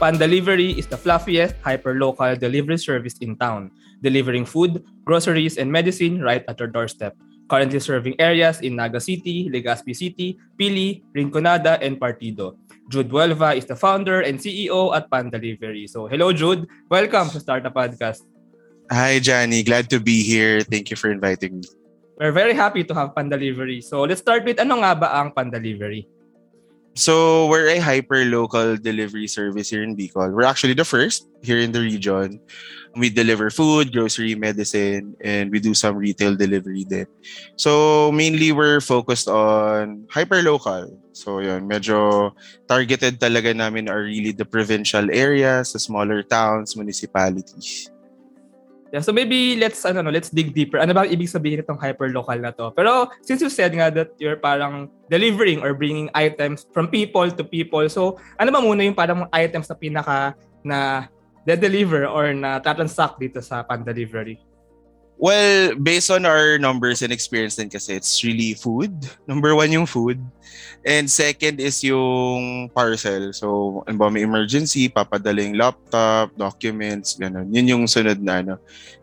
Pan Delivery is the fluffiest hyper-local delivery service in town, delivering food, groceries, and medicine right at your doorstep. Currently serving areas in Naga City, Legazpi City, Pili, Rinconada, and Partido. Jude Huelva is the founder and CEO at Pan Delivery. So, hello Jude. Welcome to Startup Podcast. Hi, Johnny. Glad to be here. Thank you for inviting me. We're very happy to have Pan Delivery. So, let's start with ano nga ba ang Pan Delivery? So, we're a hyper-local delivery service here in Bicol. We're actually the first here in the region. We deliver food, grocery, medicine, and we do some retail delivery din. So, mainly we're focused on hyper-local. So, yun, medyo targeted talaga namin are really the provincial areas, the smaller towns, municipalities. Yeah, so maybe let's ano no, let's dig deeper. Ano ba ibig sabihin nitong hyperlocal na to? Pero since you said nga that you're parang delivering or bringing items from people to people. So, ano ba muna yung parang items na pinaka na de-deliver or na tatransact dito sa pan delivery? Well, based on our numbers and experience din kasi, it's really food. Number one yung food. And second is yung parcel. So, ano ba, may emergency, papadala yung laptop, documents, ganun. Yun yung sunod na ano.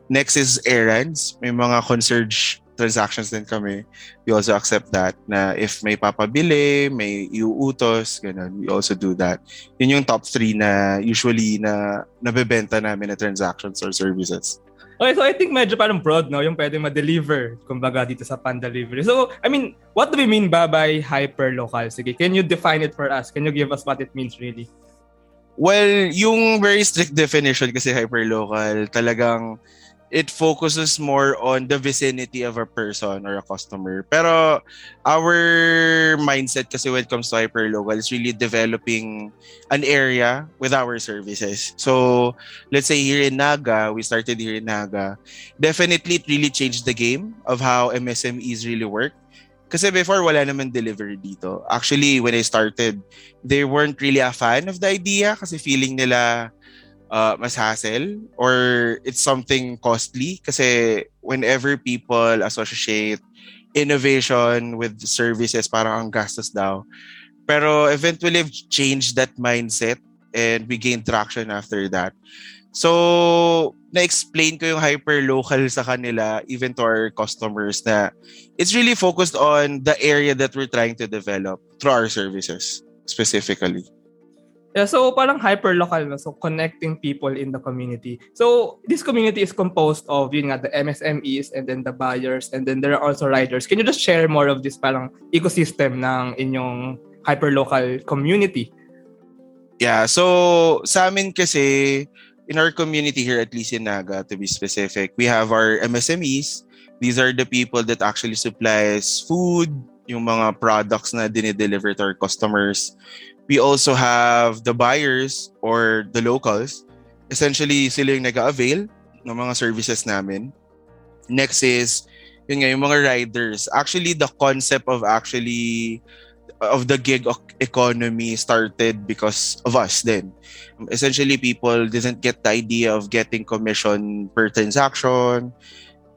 Next is errands. May mga concierge transactions din kami. We also accept that na if may papabili, may iuutos, ganun, we also do that. Yun yung top three na usually na nabebenta namin na transactions or services. Okay, so I think medyo parang broad, no? Yung pwedeng ma-deliver, kumbaga, dito sa pan delivery. So, I mean, what do we mean ba by hyper-local? Sige, can you define it for us? Can you give us what it means really? Well, yung very strict definition kasi hyper-local, talagang it focuses more on the vicinity of a person or a customer. Pero our mindset kasi when it comes to hyperlocal is really developing an area with our services. So let's say here in Naga, we started here in Naga. Definitely it really changed the game of how MSMEs really work. Kasi before, wala naman delivery dito. Actually, when I started, they weren't really a fan of the idea kasi feeling nila uh, mas hassle or it's something costly? Kasi whenever people associate innovation with services parang ang gastos daw. Pero eventually I've changed that mindset and we gained traction after that. So na-explain ko yung hyper-local sa kanila even to our customers na it's really focused on the area that we're trying to develop through our services specifically Yeah, so parang hyper-local na. So connecting people in the community. So this community is composed of yun nga, the MSMEs and then the buyers and then there are also riders. Can you just share more of this parang ecosystem ng inyong hyper-local community? Yeah, so sa amin kasi in our community here at least in Naga to be specific, we have our MSMEs. These are the people that actually supplies food, yung mga products na dinideliver to our customers. We also have the buyers or the locals. Essentially, sila yung nag-avail ng mga services namin. Next is, yun nga, yung mga riders. Actually, the concept of actually of the gig economy started because of us then. Essentially, people didn't get the idea of getting commission per transaction.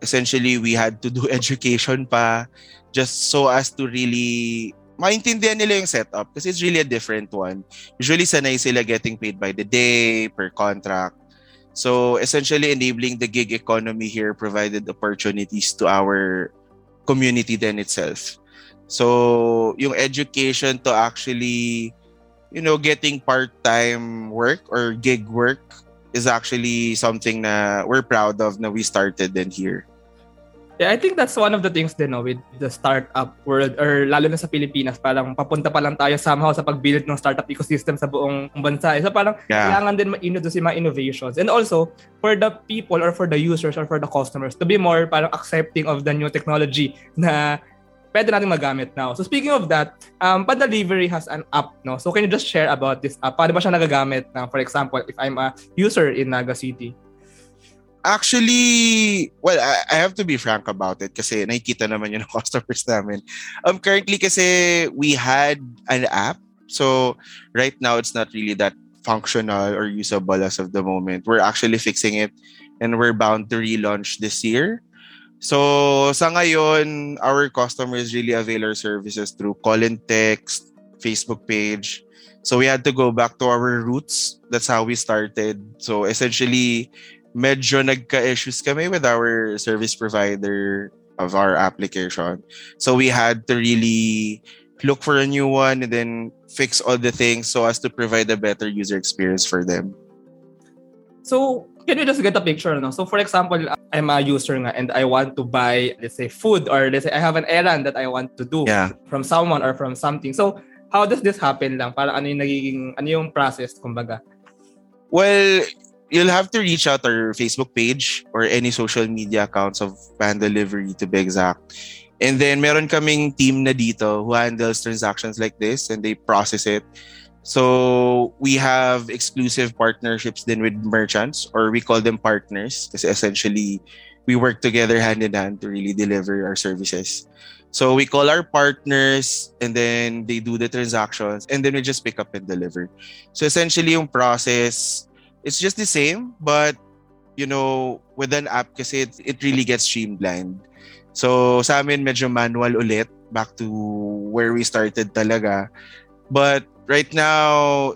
Essentially, we had to do education pa just so as to really maintindihan nila yung setup kasi it's really a different one. Usually, sanay sila getting paid by the day, per contract. So, essentially enabling the gig economy here provided opportunities to our community then itself. So, yung education to actually, you know, getting part-time work or gig work is actually something na we're proud of na we started then here. Yeah, I think that's one of the things din no, with the startup world or lalo na sa Pilipinas, parang papunta pa lang tayo somehow sa pag-build ng startup ecosystem sa buong bansa. So parang yeah. kailangan din ma-introduce yung mga innovations. And also, for the people or for the users or for the customers to be more parang accepting of the new technology na pwede natin magamit now. So speaking of that, um, Pan Delivery has an app, no? So can you just share about this app? Paano ba siya nagagamit? Na, for example, if I'm a user in Naga City? Actually, well, I, I have to be frank about it kasi nakikita naman yun customers namin. Um, currently kasi we had an app. So right now it's not really that functional or usable as of the moment. We're actually fixing it and we're bound to relaunch this year. So sa ngayon, our customers really avail our services through call and text, Facebook page. So we had to go back to our roots. That's how we started. So essentially, medyo nagka-issues kami with our service provider of our application. So we had to really look for a new one and then fix all the things so as to provide a better user experience for them. So, can you just get a picture? No? So, for example, I'm a user nga and I want to buy, let's say, food or let's say I have an errand that I want to do yeah. from someone or from something. So, how does this happen lang? Para ano yung nagiging, ano yung process, kumbaga? Well, you'll have to reach out our Facebook page or any social media accounts of Pan Delivery to be exact. And then meron kaming team na dito who handles transactions like this and they process it. So we have exclusive partnerships then with merchants or we call them partners because essentially we work together hand in hand to really deliver our services. So we call our partners and then they do the transactions and then we just pick up and deliver. So essentially yung process it's just the same but you know with an app kasi it, it really gets streamlined. So sa amin medyo manual ulit back to where we started talaga. But right now,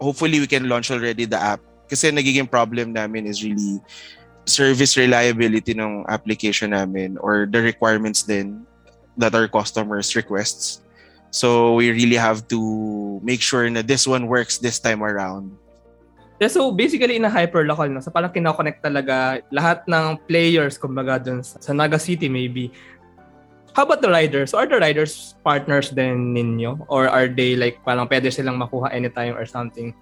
hopefully we can launch already the app. Kasi nagiging problem namin is really service reliability ng application namin or the requirements then that our customers requests. So we really have to make sure that this one works this time around. So basically in a hyperlocal, no? so parang kinoconnect talaga lahat ng players, kumbaga dun sa, sa Naga City maybe. How about the riders? So are the riders partners din ninyo? Or are they like parang pwede silang makuha anytime or something?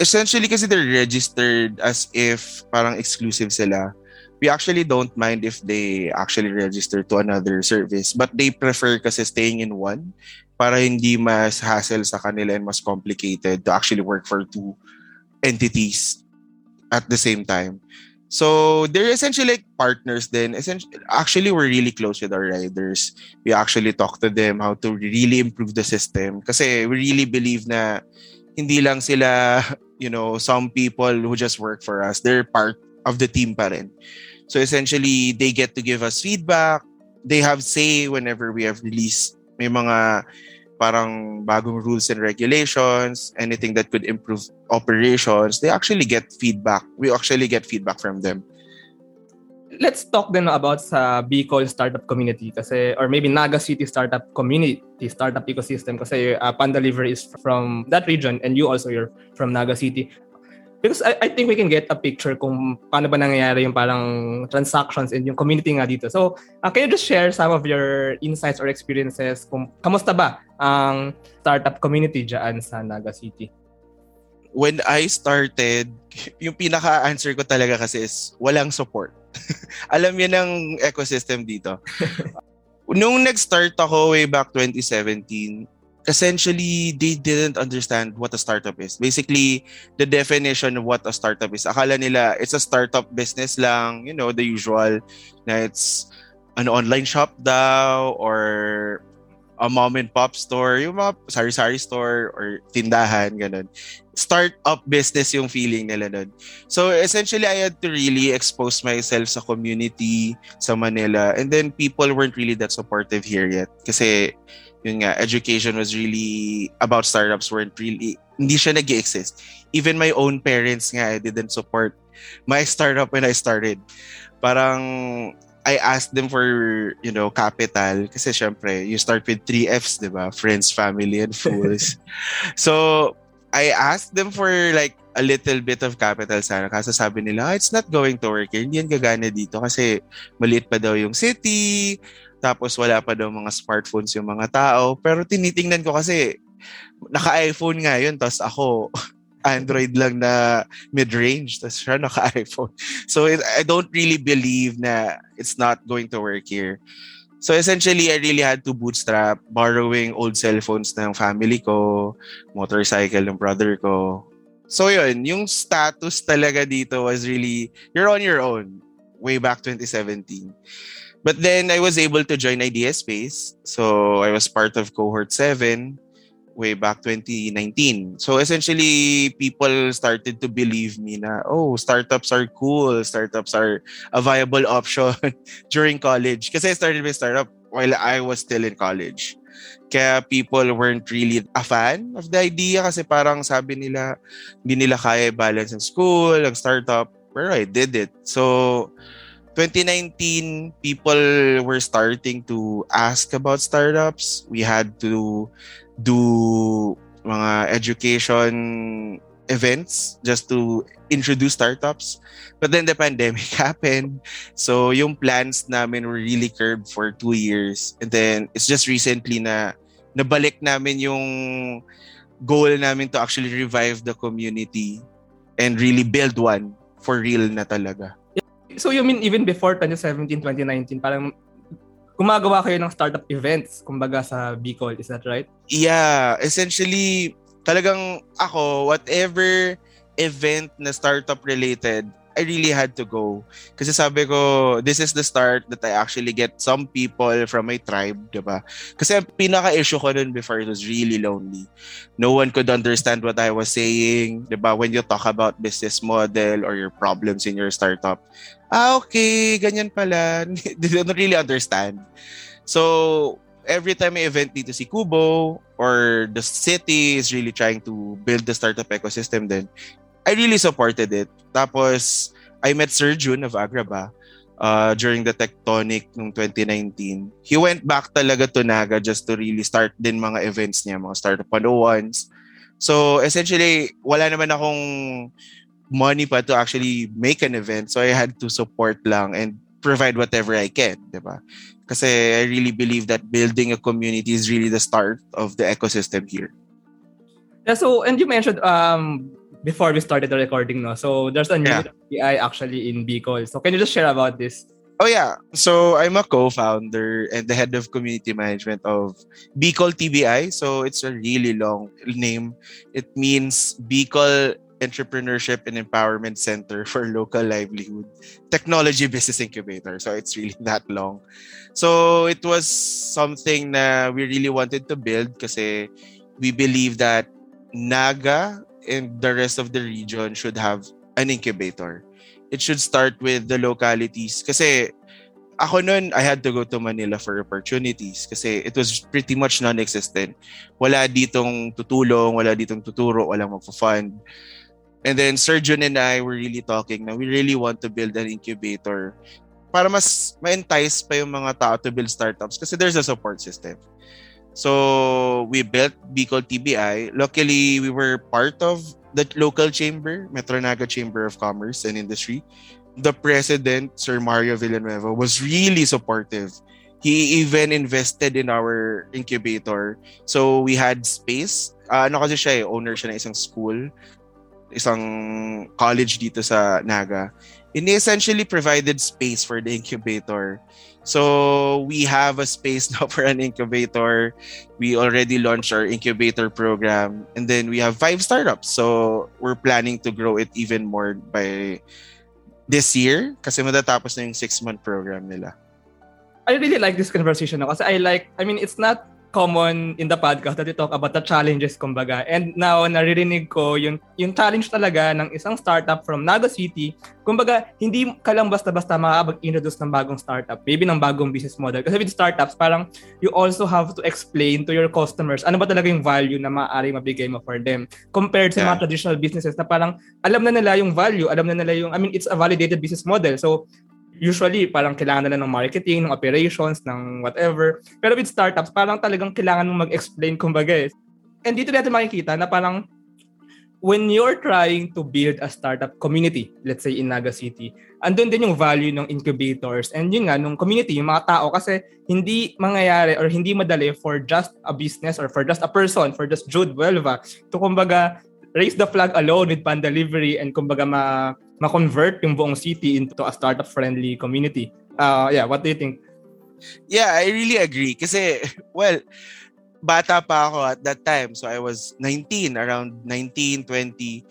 Essentially kasi they're registered as if parang exclusive sila. We actually don't mind if they actually register to another service. But they prefer kasi staying in one para hindi mas hassle sa kanila and mas complicated to actually work for two entities at the same time. So they're essentially like partners then. Actually, we're really close with our riders. We actually talk to them how to really improve the system. Kasi we really believe na hindi lang sila, you know, some people who just work for us. They're part of the team pa rin. So essentially, they get to give us feedback. They have say whenever we have released may mga parang bagong rules and regulations, anything that could improve operations, they actually get feedback. We actually get feedback from them. Let's talk then about sa Bicol startup community kasi or maybe Naga City startup community, startup ecosystem kasi uh, Pan Delivery is from that region and you also you're from Naga City. Because I, I think we can get a picture kung paano ba nangyayari yung parang transactions in yung community nga dito. So, uh, can you just share some of your insights or experiences kung kamusta ba ang startup community dyan sa Naga City? When I started, yung pinaka-answer ko talaga kasi is walang support. Alam yun ang ecosystem dito. Nung nag-start ako way back 2017, essentially they didn't understand what a startup is. Basically, the definition of what a startup is. Akala nila it's a startup business lang, you know, the usual na it's an online shop daw or a mom and pop store, yung mga sari-sari store or tindahan, ganun. Startup business yung feeling nila nun. So essentially, I had to really expose myself sa community sa Manila and then people weren't really that supportive here yet. Kasi yun nga, education was really about startups weren't really, hindi siya nag exist Even my own parents nga, I didn't support my startup when I started. Parang, I asked them for, you know, capital. Kasi syempre, you start with three Fs, di ba? Friends, family, and fools. so, I asked them for like a little bit of capital sana. Kasi sabi nila, oh, it's not going to work. Hindi yan gagana dito kasi maliit pa daw yung city tapos wala pa daw mga smartphones yung mga tao. Pero tinitingnan ko kasi naka-iPhone nga yun. Tapos ako, Android lang na mid-range. Tapos siya naka-iPhone. So I don't really believe na it's not going to work here. So essentially, I really had to bootstrap, borrowing old cell phones ng family ko, motorcycle ng brother ko. So yun, yung status talaga dito was really, you're on your own way back 2017. But then I was able to join Idea Space. So I was part of cohort 7 way back 2019. So essentially, people started to believe me na, oh, startups are cool. Startups are a viable option during college. Kasi I started my startup while I was still in college. Kaya people weren't really a fan of the idea kasi parang sabi nila, hindi nila kaya balance ng school, ang startup. Pero I did it. So, 2019, people were starting to ask about startups. We had to do mga education events just to introduce startups. But then the pandemic happened. So yung plans namin were really curbed for two years. And then it's just recently na nabalik namin yung goal namin to actually revive the community and really build one for real na talaga. So you mean even before 2017, 2019, parang gumagawa kayo ng startup events, kumbaga sa Bicol, is that right? Yeah, essentially talagang ako, whatever event na startup related, I really had to go. Kasi sabi ko, this is the start that I actually get some people from my tribe, di ba? Kasi pinaka-issue ko nun before, it was really lonely. No one could understand what I was saying, di ba? When you talk about business model or your problems in your startup, ah, okay, ganyan pala. They don't really understand. So, every time may event dito si Kubo or the city is really trying to build the startup ecosystem then I really supported it. Tapos, I met Sir Jun of Agraba uh, during the Tectonic noong 2019. He went back talaga to Naga just to really start din mga events niya, mga Startup 101s. So, essentially, wala naman akong money pa to actually make an event. So, I had to support lang and provide whatever I can, di ba? Kasi I really believe that building a community is really the start of the ecosystem here. Yeah, so, and you mentioned um, before we started the recording, no? So, there's a new yeah. TBI actually in Bicol. So, can you just share about this? Oh yeah. So I'm a co-founder and the head of community management of Bicol TBI. So it's a really long name. It means Bicol Entrepreneurship and Empowerment Center for Local Livelihood Technology Business Incubator. So it's really that long. So it was something that we really wanted to build because we believe that Naga and the rest of the region should have an incubator. It should start with the localities kasi ako noon, I had to go to Manila for opportunities kasi it was pretty much non-existent. Wala ditong tutulong, wala ditong tuturo, walang magpa-fund. And then Surgeon and I were really talking na we really want to build an incubator para mas ma-entice pa yung mga tao to build startups kasi there's a support system. So we built Bicol TBI. Luckily, we were part of the local chamber, Metro Naga Chamber of Commerce and Industry. The president, Sir Mario Villanueva, was really supportive. He even invested in our incubator. So we had space. Uh, ano kasi siya eh, owner siya ng isang school isang college dito sa Naga. And essentially provided space for the incubator. So we have a space now for an incubator. We already launched our incubator program and then we have five startups. So we're planning to grow it even more by this year kasi matatapos na yung six-month program nila. I really like this conversation kasi I like, I mean, it's not common in the podcast that we talk about the challenges kumbaga. And now naririnig ko yung yung challenge talaga ng isang startup from Naga City. Kumbaga, hindi ka lang basta-basta makakapag-introduce ng bagong startup, maybe ng bagong business model. Kasi with startups, parang you also have to explain to your customers ano ba talaga yung value na maaari mabigay mo for them compared sa yeah. mga traditional businesses na parang alam na nila yung value, alam na nila yung I mean, it's a validated business model. So, usually parang kailangan nila ng marketing, ng operations, ng whatever. Pero with startups, parang talagang kailangan mong mag-explain kumbaga eh. And dito natin makikita na parang when you're trying to build a startup community, let's say in Naga City, andun din yung value ng incubators and yun nga, nung community, yung mga tao kasi hindi mangyayari or hindi madali for just a business or for just a person, for just Jude Vuelva to kumbaga raise the flag alone with pan delivery and kumbaga ma ma-convert yung buong city into a startup-friendly community. Uh, yeah, what do you think? Yeah, I really agree. Kasi, well, bata pa ako at that time. So I was 19, around 19, 20.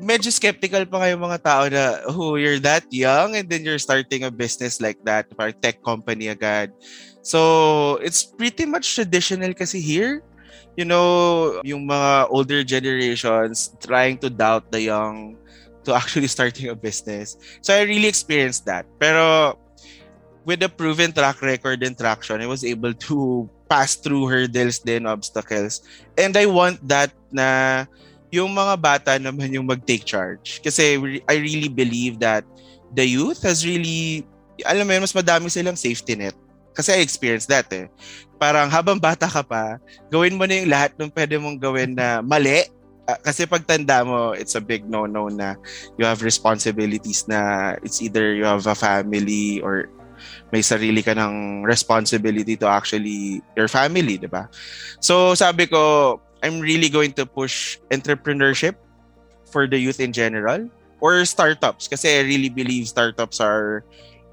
Medyo skeptical pa kayo mga tao na, oh, you're that young and then you're starting a business like that, parang tech company agad. So, it's pretty much traditional kasi here. You know, yung mga older generations trying to doubt the young to actually starting a business. So I really experienced that. Pero with the proven track record and traction, I was able to pass through hurdles din, obstacles. And I want that na yung mga bata naman yung mag-take charge. Kasi I really believe that the youth has really, alam mo yun, mas madami silang safety net. Kasi I experienced that eh. Parang habang bata ka pa, gawin mo na yung lahat ng pwede mong gawin na mali. Uh, kasi pag tanda mo, it's a big no-no na you have responsibilities na it's either you have a family or may sarili ka ng responsibility to actually your family, di ba? So sabi ko, I'm really going to push entrepreneurship for the youth in general or startups kasi I really believe startups are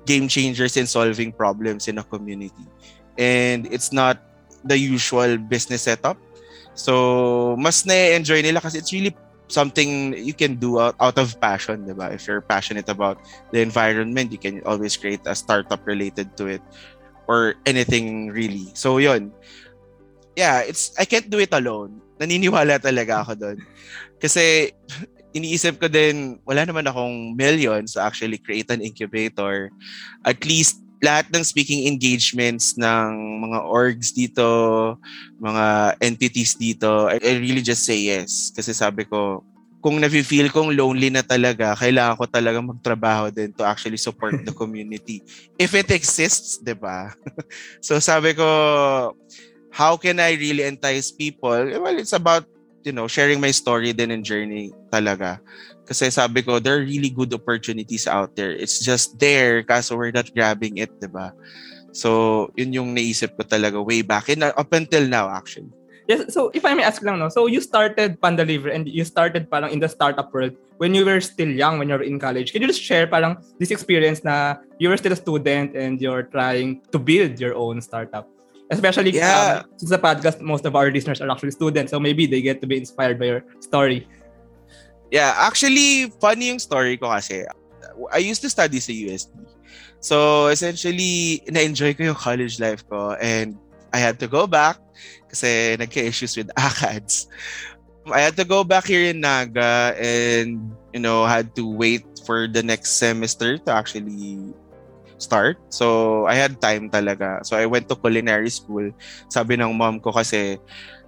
game changers in solving problems in a community. And it's not the usual business setup. So, mas na-enjoy nila kasi it's really something you can do out, out of passion, diba? If you're passionate about the environment, you can always create a startup related to it or anything really. So, yun. Yeah, it's I can't do it alone. Naniniwala talaga ako doon. Kasi iniisip ko din, wala naman akong millions to actually create an incubator. At least lahat ng speaking engagements ng mga orgs dito, mga entities dito, I, I really just say yes. Kasi sabi ko, kung nafe-feel kong lonely na talaga, kailangan ko talaga magtrabaho din to actually support the community. If it exists, di ba? so sabi ko, how can I really entice people? Well, it's about you know, sharing my story din and journey talaga. Kasi sabi ko, there are really good opportunities out there. It's just there, kaso we're not grabbing it, di ba? So, yun yung naisip ko talaga way back, and up until now actually. Yes, so if I may ask lang, no, so you started Pandaliver and you started parang in the startup world when you were still young, when you were in college. Can you just share parang this experience na you were still a student and you're trying to build your own startup? Especially yeah. um, since the podcast, most of our listeners are actually students. So maybe they get to be inspired by your story. Yeah, actually, funny yung story ko kasi. I used to study sa USD. So, essentially, na-enjoy ko yung college life ko and I had to go back kasi nagka-issues with ACADS. I had to go back here in Naga and, you know, had to wait for the next semester to actually start. So, I had time talaga. So, I went to culinary school. Sabi ng mom ko kasi,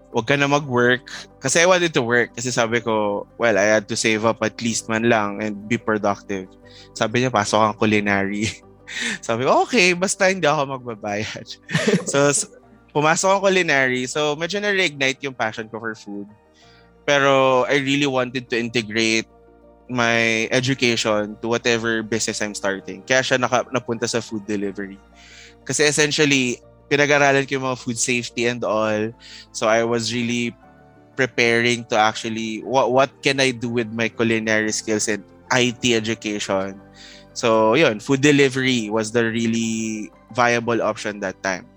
wag ka na mag-work. Kasi I wanted to work. Kasi sabi ko, well, I had to save up at least man lang and be productive. Sabi niya, pasok ang culinary. sabi ko, okay, basta hindi ako magbabayad. so, pumasok ang culinary. So, medyo na-reignite yung passion ko for food. Pero I really wanted to integrate my education to whatever business I'm starting. Kaya siya naka, napunta sa food delivery. Kasi essentially, pinag-aralan ko yung mga food safety and all. So I was really preparing to actually, what, what can I do with my culinary skills and IT education? So yun, food delivery was the really viable option that time.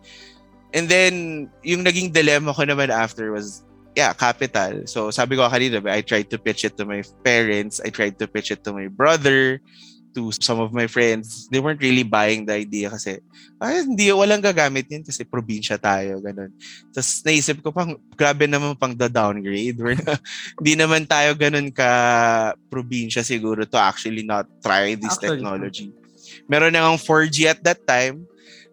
And then, yung naging dilemma ko naman after was, yeah, capital. So sabi ko kanina, I tried to pitch it to my parents, I tried to pitch it to my brother, to some of my friends. They weren't really buying the idea kasi, ay, hindi, walang gagamit yan kasi probinsya tayo, ganun. Tapos naisip ko pang, grabe naman pang the-downgrade. Na, hindi naman tayo ganun ka probinsya siguro to actually not try this actually, technology. Meron na ng 4G at that time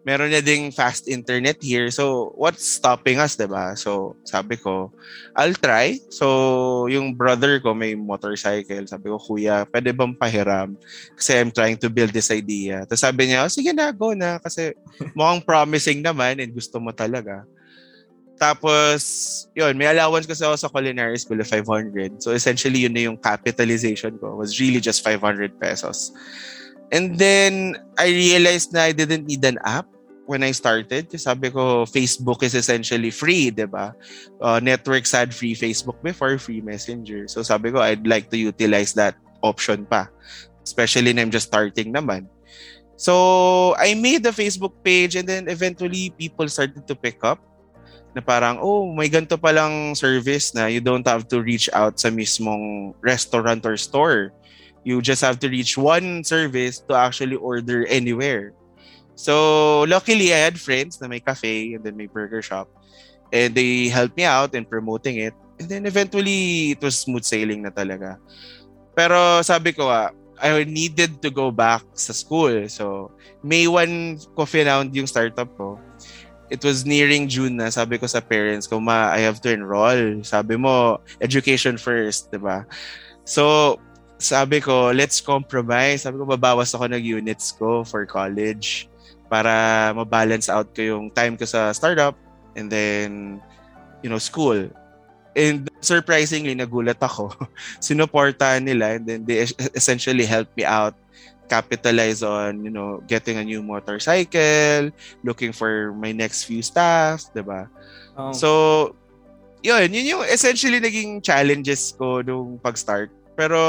meron na ding fast internet here. So, what's stopping us, 'di ba? So, sabi ko, I'll try. So, yung brother ko may motorcycle. Sabi ko, kuya, pwede bang pahiram? Kasi I'm trying to build this idea. Tapos sabi niya, oh, sige na, go na. Kasi mukhang promising naman and gusto mo talaga. Tapos, yun, may allowance kasi ako sa culinary school of 500. So, essentially, yun na yung capitalization ko. was really just 500 pesos. And then, I realized na I didn't need an app when I started. Sabi ko, Facebook is essentially free, di ba? Uh, networks had free Facebook before, free Messenger. So sabi ko, I'd like to utilize that option pa. Especially na I'm just starting naman. So, I made the Facebook page and then eventually people started to pick up na parang, oh, may ganito palang service na you don't have to reach out sa mismong restaurant or store You just have to reach one service to actually order anywhere. So, luckily, I had friends na may cafe and then may burger shop. And they helped me out in promoting it. And then eventually, it was smooth sailing na talaga. Pero sabi ko ah, I needed to go back sa school. So, May 1 ko found yung startup ko. it was nearing June na, sabi ko sa parents ko, ma, I have to enroll. Sabi mo, education first, di ba? So, sabi ko, let's compromise. Sabi ko, babawas ako ng units ko for college para ma-balance out ko yung time ko sa startup and then, you know, school. And surprisingly, nagulat ako. Sinuportahan nila and then they essentially helped me out capitalize on, you know, getting a new motorcycle, looking for my next few staff, 'di ba? Oh. So, yun, yun yung essentially naging challenges ko nung pag-start. Pero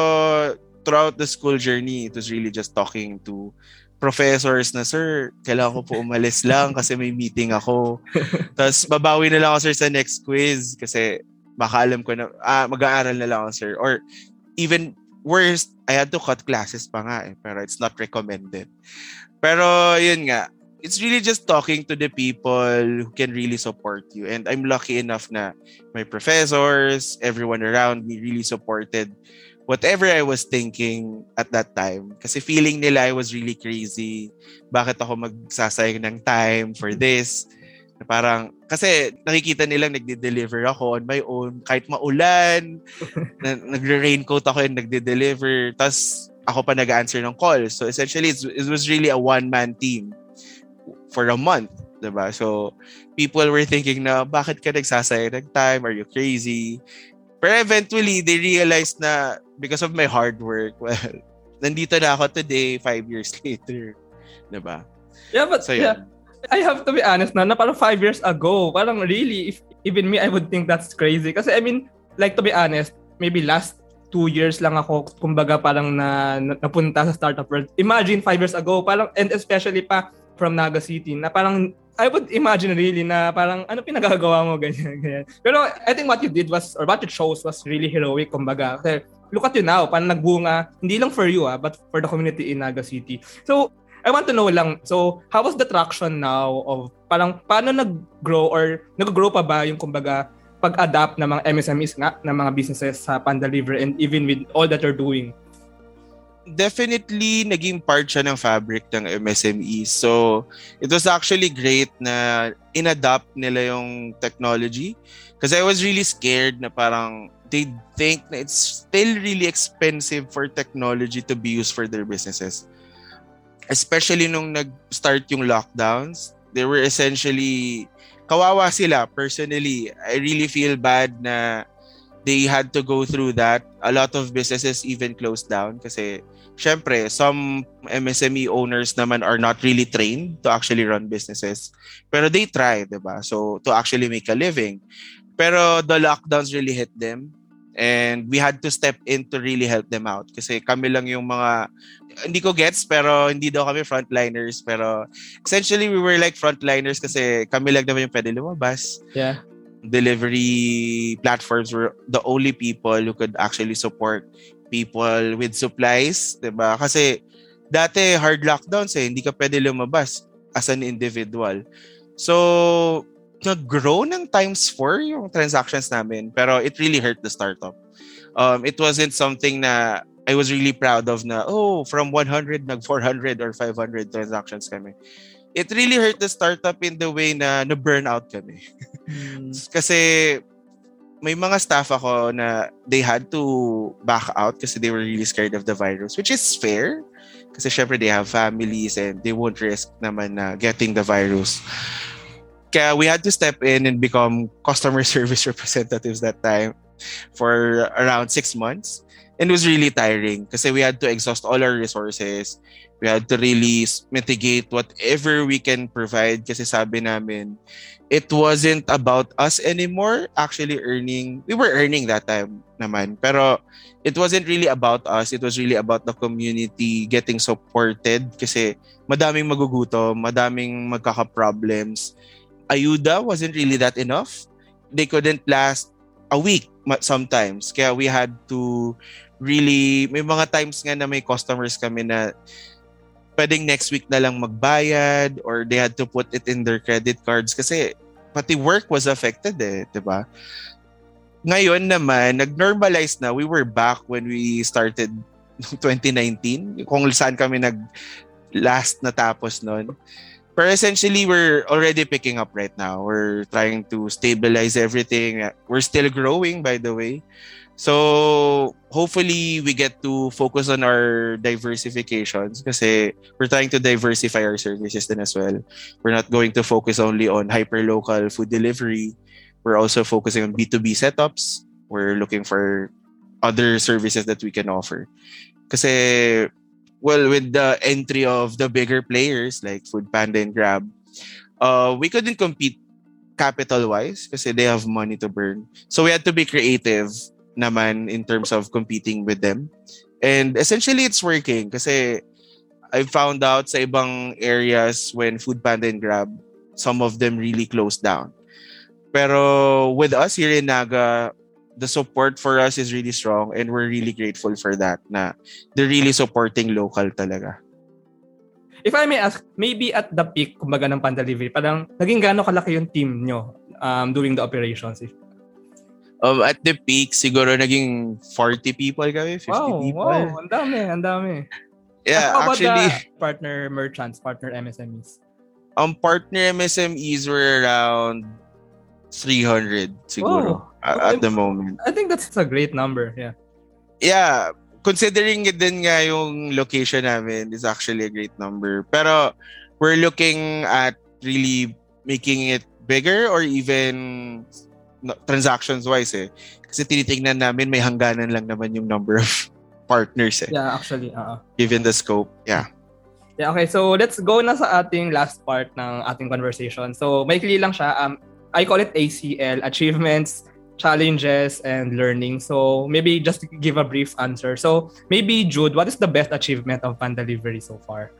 throughout the school journey, it was really just talking to professors na, Sir, kailangan ko po umalis lang kasi may meeting ako. Tapos babawi na lang ako, Sir, sa next quiz kasi baka alam ko na, ah, mag-aaral na lang ako, Sir. Or even worst, I had to cut classes pa nga eh, pero it's not recommended. Pero yun nga, it's really just talking to the people who can really support you. And I'm lucky enough na my professors, everyone around me really supported whatever I was thinking at that time. Kasi feeling nila I was really crazy. Bakit ako magsasayang ng time for this? Parang, kasi nakikita nilang nagde-deliver ako on my own. Kahit maulan, na, nagre-raincoat ako and nagde-deliver. Tapos, ako pa nag-answer ng call. So, essentially, it was really a one-man team for a month. Diba? So, people were thinking na, bakit ka nagsasayang ng time? Are you crazy? Pero eventually, they realized na because of my hard work, well, nandito na ako today, five years later. Diba? Yeah, but so, yeah. I have to be honest na, na parang five years ago, parang really, if even me, I would think that's crazy. Kasi I mean, like to be honest, maybe last two years lang ako, kumbaga parang na, na napunta sa startup world. Imagine five years ago, parang, and especially pa from Naga City, na parang I would imagine really na parang ano pinagagawa mo ganyan ganyan. Pero I think what you did was or what it shows was really heroic kumbaga. Kasi look at you now, parang nagbunga hindi lang for you ah, but for the community in Naga City. So I want to know lang, so how was the traction now of parang paano nag-grow or nag-grow pa ba yung kumbaga pag-adapt ng mga MSMEs nga ng mga businesses sa Pandaliver and even with all that you're doing? Definitely naging part siya ng fabric ng MSME. So it was actually great na inadapt nila yung technology because I was really scared na parang they think na it's still really expensive for technology to be used for their businesses especially nung nag-start yung lockdowns, they were essentially kawawa sila personally. I really feel bad na they had to go through that. A lot of businesses even closed down kasi syempre some MSME owners naman are not really trained to actually run businesses. Pero they try, 'di ba? So to actually make a living. Pero the lockdowns really hit them and we had to step in to really help them out kasi kami lang yung mga hindi ko gets pero hindi daw kami frontliners pero essentially we were like frontliners kasi kami lang naman yung pwede lumabas. Yeah. Delivery platforms were the only people who could actually support people with supplies, 'di ba? Kasi dati hard lockdowns eh, hindi ka pwede lumabas as an individual. So, nag-grow ng times 4 yung transactions namin pero it really hurt the startup. Um, it wasn't something na I was really proud of na, oh, from 100, nag 400 or 500 transactions kami. It really hurt the startup in the way na na-burn out kami. Mm. Kasi may mga staff ako na they had to back out kasi they were really scared of the virus, which is fair. Kasi syempre they have families and they won't risk naman na getting the virus. Kaya we had to step in and become customer service representatives that time for around six months. And it was really tiring kasi we had to exhaust all our resources. We had to really mitigate whatever we can provide kasi sabi namin, it wasn't about us anymore actually earning. We were earning that time naman. Pero it wasn't really about us. It was really about the community getting supported kasi madaming magugutom, madaming magkaka-problems ayuda wasn't really that enough. They couldn't last a week sometimes. Kaya we had to really, may mga times nga na may customers kami na pwedeng next week na lang magbayad or they had to put it in their credit cards kasi pati work was affected eh, di ba? Ngayon naman, nag-normalize na. We were back when we started 2019, kung saan kami nag last natapos noon But essentially, we're already picking up right now. We're trying to stabilize everything. We're still growing, by the way. So, hopefully, we get to focus on our diversifications kasi we're trying to diversify our services then as well. We're not going to focus only on hyper-local food delivery. We're also focusing on B2B setups. We're looking for other services that we can offer. Kasi well, with the entry of the bigger players like Foodpanda and Grab, uh, we couldn't compete capital-wise kasi they have money to burn. So we had to be creative naman in terms of competing with them. And essentially, it's working kasi I found out sa ibang areas when Foodpanda and Grab, some of them really closed down. Pero with us here in Naga, the support for us is really strong and we're really grateful for that na they're really supporting local talaga. If I may ask, maybe at the peak, kumbaga ng Pandelivery, parang naging gaano kalaki yung team nyo um, doing the operations? Um, at the peak, siguro naging 40 people kami, 50 wow, people. Wow, ang dami, ang dami. Yeah, How actually... partner merchants, partner MSMEs? Ang um, partner MSMEs were around 300 siguro. Oh at, at the moment. I think that's a great number. Yeah. Yeah. Considering it din nga yung location namin is actually a great number. Pero we're looking at really making it bigger or even no, transactions wise eh. Kasi tinitingnan namin may hangganan lang naman yung number of partners eh. Yeah, actually. Uh-uh. Given the scope. Yeah. Yeah, okay. So let's go na sa ating last part ng ating conversation. So maikli lang siya. Um, I call it ACL, Achievements, challenges and learning. So maybe just give a brief answer. So maybe Jude, what is the best achievement of Pan Delivery so far?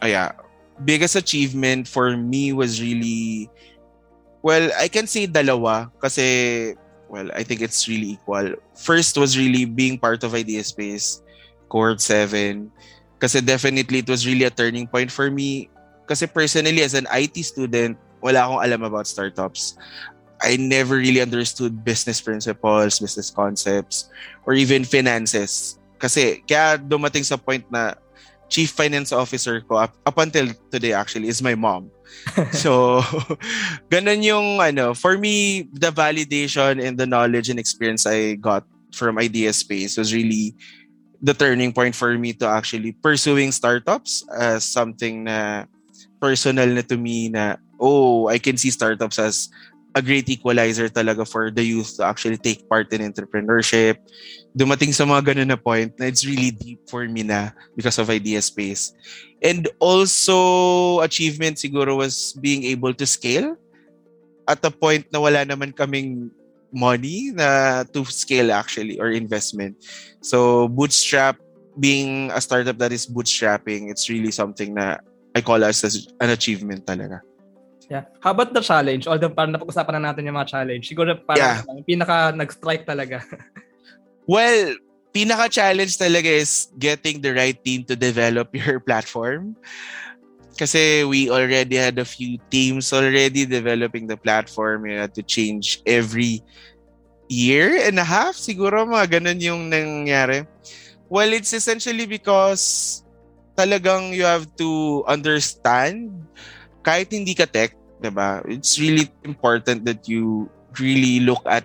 Oh yeah. Biggest achievement for me was really well, I can say dalawa kasi well, I think it's really equal. First was really being part of Idea Space, Cohort 7. Kasi definitely it was really a turning point for me. Kasi personally, as an IT student, wala akong alam about startups. I never really understood business principles, business concepts, or even finances. Kasi kaya dumating sa point na chief finance officer ko up, up until today actually is my mom. so ganun yung ano, for me the validation and the knowledge and experience I got from Idea Space was really the turning point for me to actually pursuing startups as something na personal na to me na oh, I can see startups as a great equalizer talaga for the youth to actually take part in entrepreneurship. Dumating sa mga ganun na point na it's really deep for me na because of Idea Space. And also, achievement siguro was being able to scale at a point na wala naman kaming money na to scale actually or investment. So, bootstrap, being a startup that is bootstrapping, it's really something na I call as an achievement talaga. Yeah. How about the challenge? Although parang napag-usapan na natin yung mga challenge. Siguro parang yeah. pinaka nag-strike talaga. well, pinaka-challenge talaga is getting the right team to develop your platform. Kasi we already had a few teams already developing the platform. You had to change every year and a half. Siguro mga ganun yung nangyari. Well, it's essentially because talagang you have to understand kahit hindi ka tech, 'di ba? It's really important that you really look at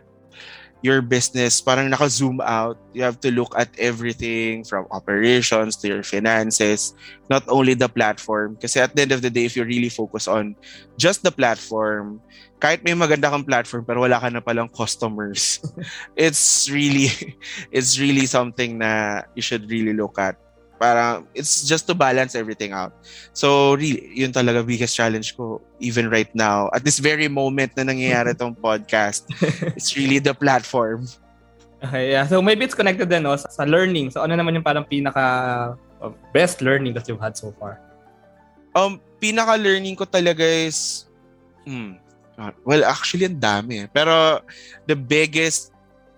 your business parang naka-zoom out. You have to look at everything from operations to your finances, not only the platform. Kasi at the end of the day, if you really focus on just the platform, kahit may maganda kang platform pero wala ka na palang customers, it's really it's really something na you should really look at. Parang, it's just to balance everything out. So, really, yun talaga biggest challenge ko even right now. At this very moment na nangyayari tong podcast, it's really the platform. Okay, yeah. So, maybe it's connected din no, sa learning. So, ano naman yung parang pinaka uh, best learning that you've had so far? Um, pinaka-learning ko talaga is, hmm, well, actually, ang dami. Pero, the biggest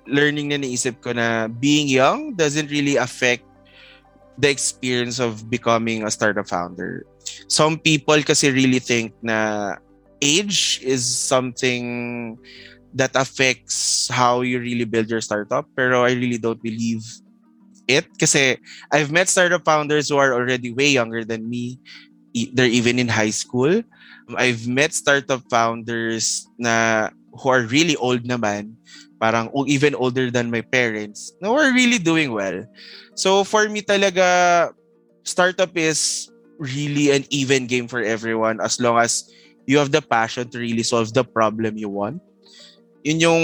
learning na naisip ko na being young doesn't really affect the experience of becoming a startup founder. Some people kasi really think na age is something that affects how you really build your startup. Pero I really don't believe it kasi I've met startup founders who are already way younger than me they're even in high school. I've met startup founders na who are really old naman, parang even older than my parents, who are really doing well. So for me talaga, startup is really an even game for everyone as long as you have the passion to really solve the problem you want. Yun yung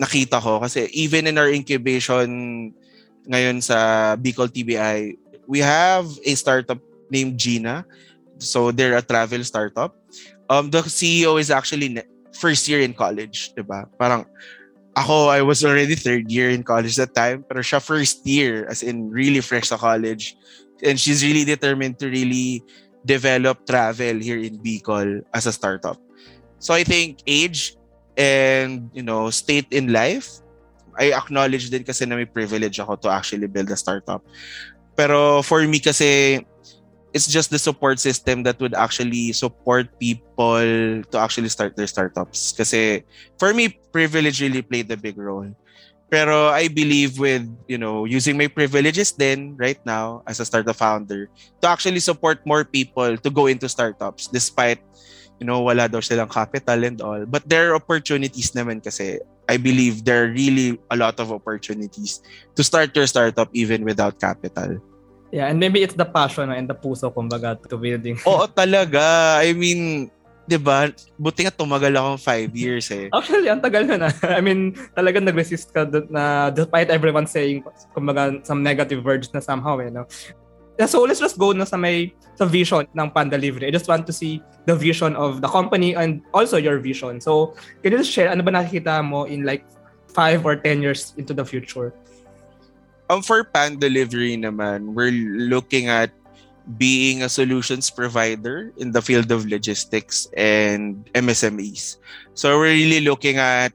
nakita ko kasi even in our incubation ngayon sa Bicol TBI, we have a startup named Gina. So they're a travel startup. Um, the CEO is actually first year in college, di ba? Parang ako, I was already third year in college that time, pero siya first year, as in really fresh sa college. And she's really determined to really develop travel here in Bicol as a startup. So I think age and, you know, state in life I acknowledge din kasi na may privilege ako to actually build a startup. Pero for me kasi, it's just the support system that would actually support people to actually start their startups. Kasi for me, privilege really played a big role. Pero I believe with, you know, using my privileges then right now as a startup founder to actually support more people to go into startups despite, you know, wala daw silang capital and all. But there are opportunities naman kasi I believe there are really a lot of opportunities to start your startup even without capital. Yeah, and maybe it's the passion and the puso, kumbaga, to building. Oo, talaga. I mean, 'di ba? Buti nga tumagal akong five years eh. Actually, ang tagal na na. I mean, talagang nag-resist ka na despite everyone saying kumbaga some negative words na somehow, eh, no? So let's just go na sa may sa vision ng Panda Libre. I just want to see the vision of the company and also your vision. So can you just share ano ba nakikita mo in like 5 or 10 years into the future? Um, for Pan Delivery naman, we're looking at being a solutions provider in the field of logistics and MSMEs. So we're really looking at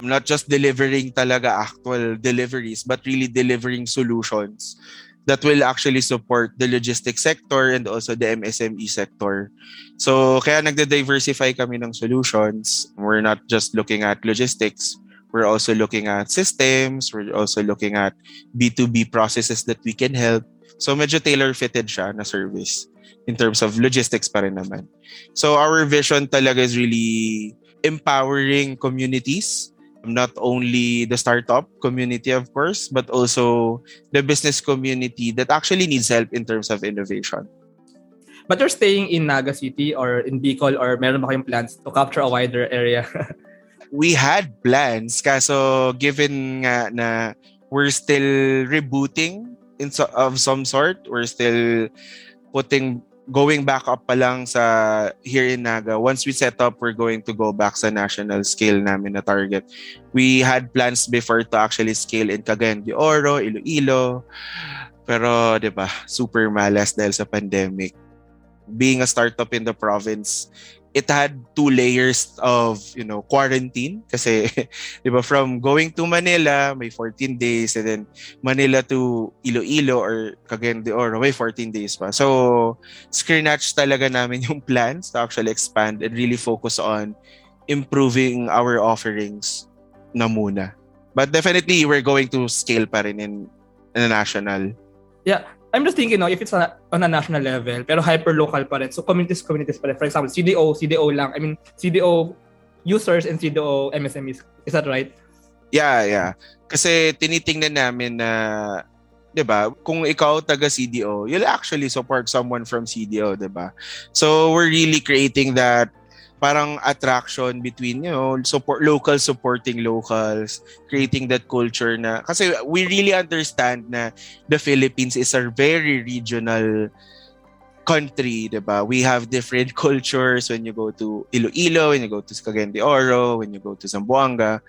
um, not just delivering talaga actual deliveries, but really delivering solutions that will actually support the logistics sector and also the MSME sector. So kaya nagde-diversify kami ng solutions. We're not just looking at logistics. We're also looking at systems. We're also looking at B2B processes that we can help. So medyo tailor-fitted siya na service in terms of logistics pa rin naman. So our vision talaga is really empowering communities not only the startup community, of course, but also the business community that actually needs help in terms of innovation. But you're staying in Naga City or in Bicol or meron ba kayong plans to capture a wider area? we had plans kaso given nga na we're still rebooting in so, of some sort, we're still putting going back up pa lang sa here in Naga, once we set up, we're going to go back sa national scale namin na target. We had plans before to actually scale in Cagayan de Oro, Iloilo. Pero, di ba, super malas dahil sa pandemic. Being a startup in the province, it had two layers of, you know, quarantine. Kasi, di ba, from going to Manila, may 14 days, and then Manila to Iloilo or Cagayan de Oro, may 14 days pa. So, screenatch talaga namin yung plans to actually expand and really focus on improving our offerings na muna. But definitely, we're going to scale pa rin in, in national. Yeah, I'm just thinking, no, if it's a, on a national level, pero hyper-local pa rin. So, communities, communities pa rin. For example, CDO, CDO lang. I mean, CDO users and CDO MSMEs. Is that right? Yeah, yeah. Kasi tinitingnan namin na, di ba, kung ikaw taga CDO, you'll actually support someone from CDO, di ba? So, we're really creating that parang attraction between you know support local supporting locals creating that culture na kasi we really understand na the Philippines is a very regional country, 'di ba? We have different cultures when you go to Iloilo, when you go to Cagayan de Oro, when you go to Zamboanga.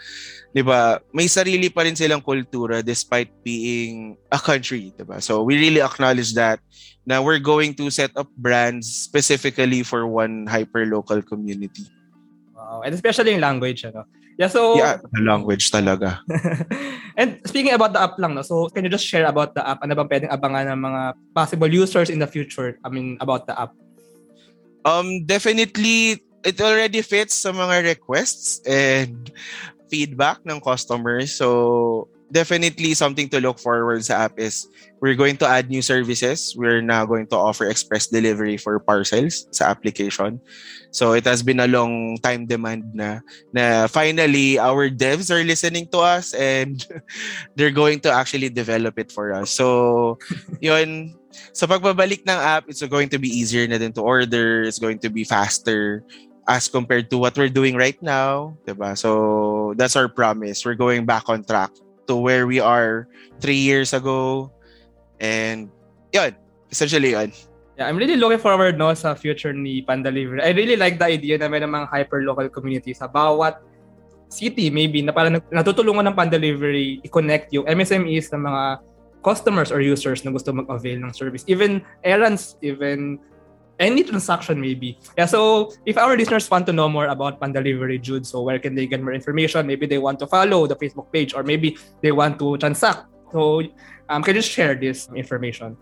'Di ba? May sarili pa rin silang kultura despite being a country, 'di ba? So we really acknowledge that na we're going to set up brands specifically for one hyper-local community. Wow. And especially yung language, ano? Yeah, so... Yeah, the language talaga. and speaking about the app lang, no? so can you just share about the app? Ano bang pwedeng abangan ng mga possible users in the future? I mean, about the app. Um, definitely, it already fits sa mga requests and feedback ng customers. So, definitely something to look forward sa app is we're going to add new services. We're now going to offer express delivery for parcels sa application. So it has been a long time demand na na finally our devs are listening to us and they're going to actually develop it for us. So yun sa pagbabalik ng app, it's going to be easier na din to order. It's going to be faster as compared to what we're doing right now, ba? So that's our promise. We're going back on track to where we are three years ago. And yun, essentially yun. Yeah, I'm really looking forward no sa future ni Pandelivery. I really like the idea na may namang hyper-local community sa bawat city maybe na parang natutulungan ng Pandelivery i-connect yung MSMEs ng mga customers or users na gusto mag-avail ng service. Even errands, even any transaction maybe. Yeah, so if our listeners want to know more about Pandelivery, Jude, so where can they get more information? Maybe they want to follow the Facebook page or maybe they want to transact. So um, can you share this information?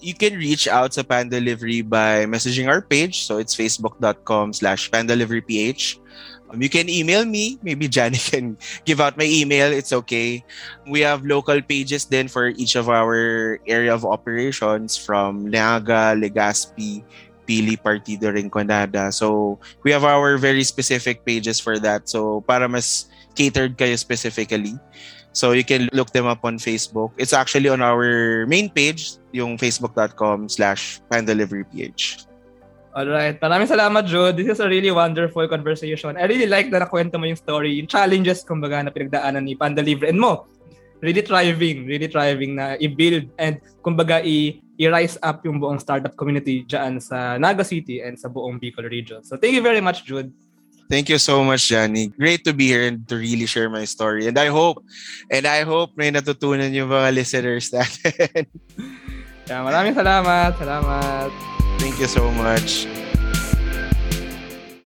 You can reach out to Pandelivery by messaging our page. So it's facebook.com slash pandeliveryph. Um, you can email me. Maybe Johnny can give out my email. It's okay. We have local pages then for each of our area of operations from Leaga, Legazpi, Pili, Partido, Rinconada. So we have our very specific pages for that. So para mas catered kayo specifically. So you can look them up on Facebook. It's actually on our main page, yung facebook.com slash pandeliveryph. Alright. Maraming salamat, Jude. This is a really wonderful conversation. I really like na nakwento mo yung story, yung challenges, kumbaga, na pinagdaanan ni Panda Libre. And mo, really thriving, really thriving na i-build and kumbaga i- i-rise up yung buong startup community dyan sa Naga City and sa buong Bicol region. So thank you very much, Jude. Thank you so much, Johnny. Great to be here and to really share my story. And I hope, and I hope may natutunan yung mga listeners natin. yeah, maraming salamat. Salamat. Thank you so much.